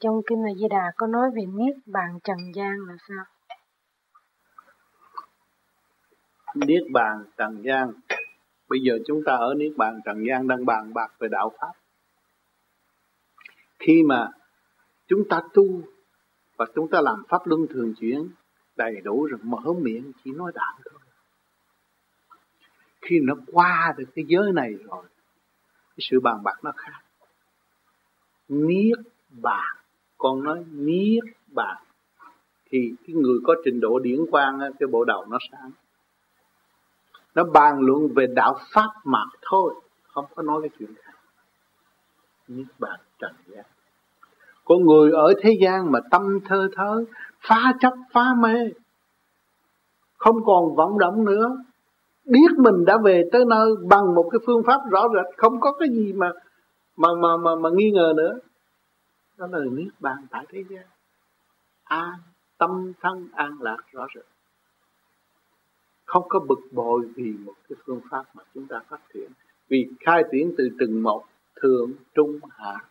trong kinh A Di Đà có nói về niết bàn trần gian là sao? Niết bàn trần gian. Bây giờ chúng ta ở niết bàn trần gian đang bàn bạc về đạo pháp. Khi mà chúng ta tu và chúng ta làm pháp luân thường chuyển đầy đủ rồi mở miệng chỉ nói đạo thôi. Khi nó qua được cái giới này rồi, cái sự bàn bạc nó khác. Niết con nói niết bàn thì cái người có trình độ điển quang cái bộ đầu nó sáng. Nó bàn luận về đạo pháp mà thôi không có nói cái chuyện khác. Niết bàn trần gian. Con người ở thế gian mà tâm thơ thớ phá chấp phá mê. Không còn vọng động nữa. Biết mình đã về tới nơi bằng một cái phương pháp rõ rệt không có cái gì mà mà mà mà, mà nghi ngờ nữa đó là niết bàn tại thế gian. An tâm thân an lạc rõ rệt. Không có bực bội vì một cái phương pháp mà chúng ta phát triển. Vì khai triển từ từng một, thượng, trung, hạ.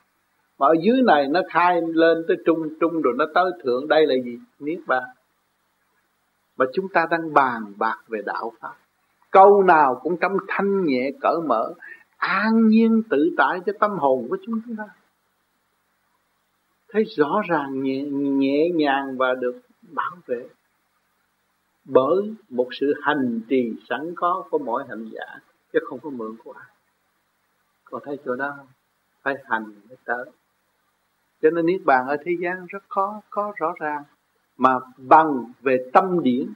Mà ở dưới này nó khai lên tới trung trung rồi nó tới thượng. Đây là gì? Niết bàn. Mà chúng ta đang bàn bạc về đạo pháp. Câu nào cũng trong thanh nhẹ cởi mở. An nhiên tự tại cho tâm hồn của chúng ta thấy rõ ràng nhẹ, nhẹ nhàng và được bảo vệ. Bởi một sự hành trì sẵn có của mỗi hành giả chứ không có mượn của ai. Còn thấy chỗ đó không? Phải hành mới tới. Cho nên niết bàn ở thế gian rất khó có rõ ràng. Mà bằng về tâm điển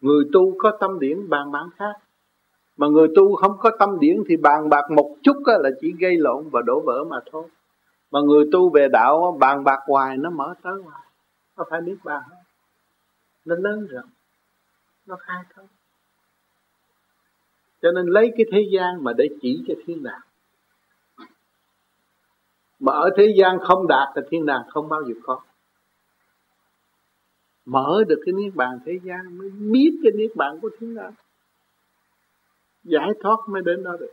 người tu có tâm điển bàn bản khác. Mà người tu không có tâm điển thì bàn bạc một chút là chỉ gây lộn và đổ vỡ mà thôi mà người tu về đạo, bàn bạc hoài, nó mở tới hoài. Nó phải biết bàn. Không nó lớn rộng. Nó khai thông. Cho nên lấy cái thế gian mà để chỉ cho thiên đàng. Mà ở thế gian không đạt thì thiên đàng không bao giờ có. Mở được cái niết bàn thế gian mới biết cái niết bàn của thiên đàng. Giải thoát mới đến đó được.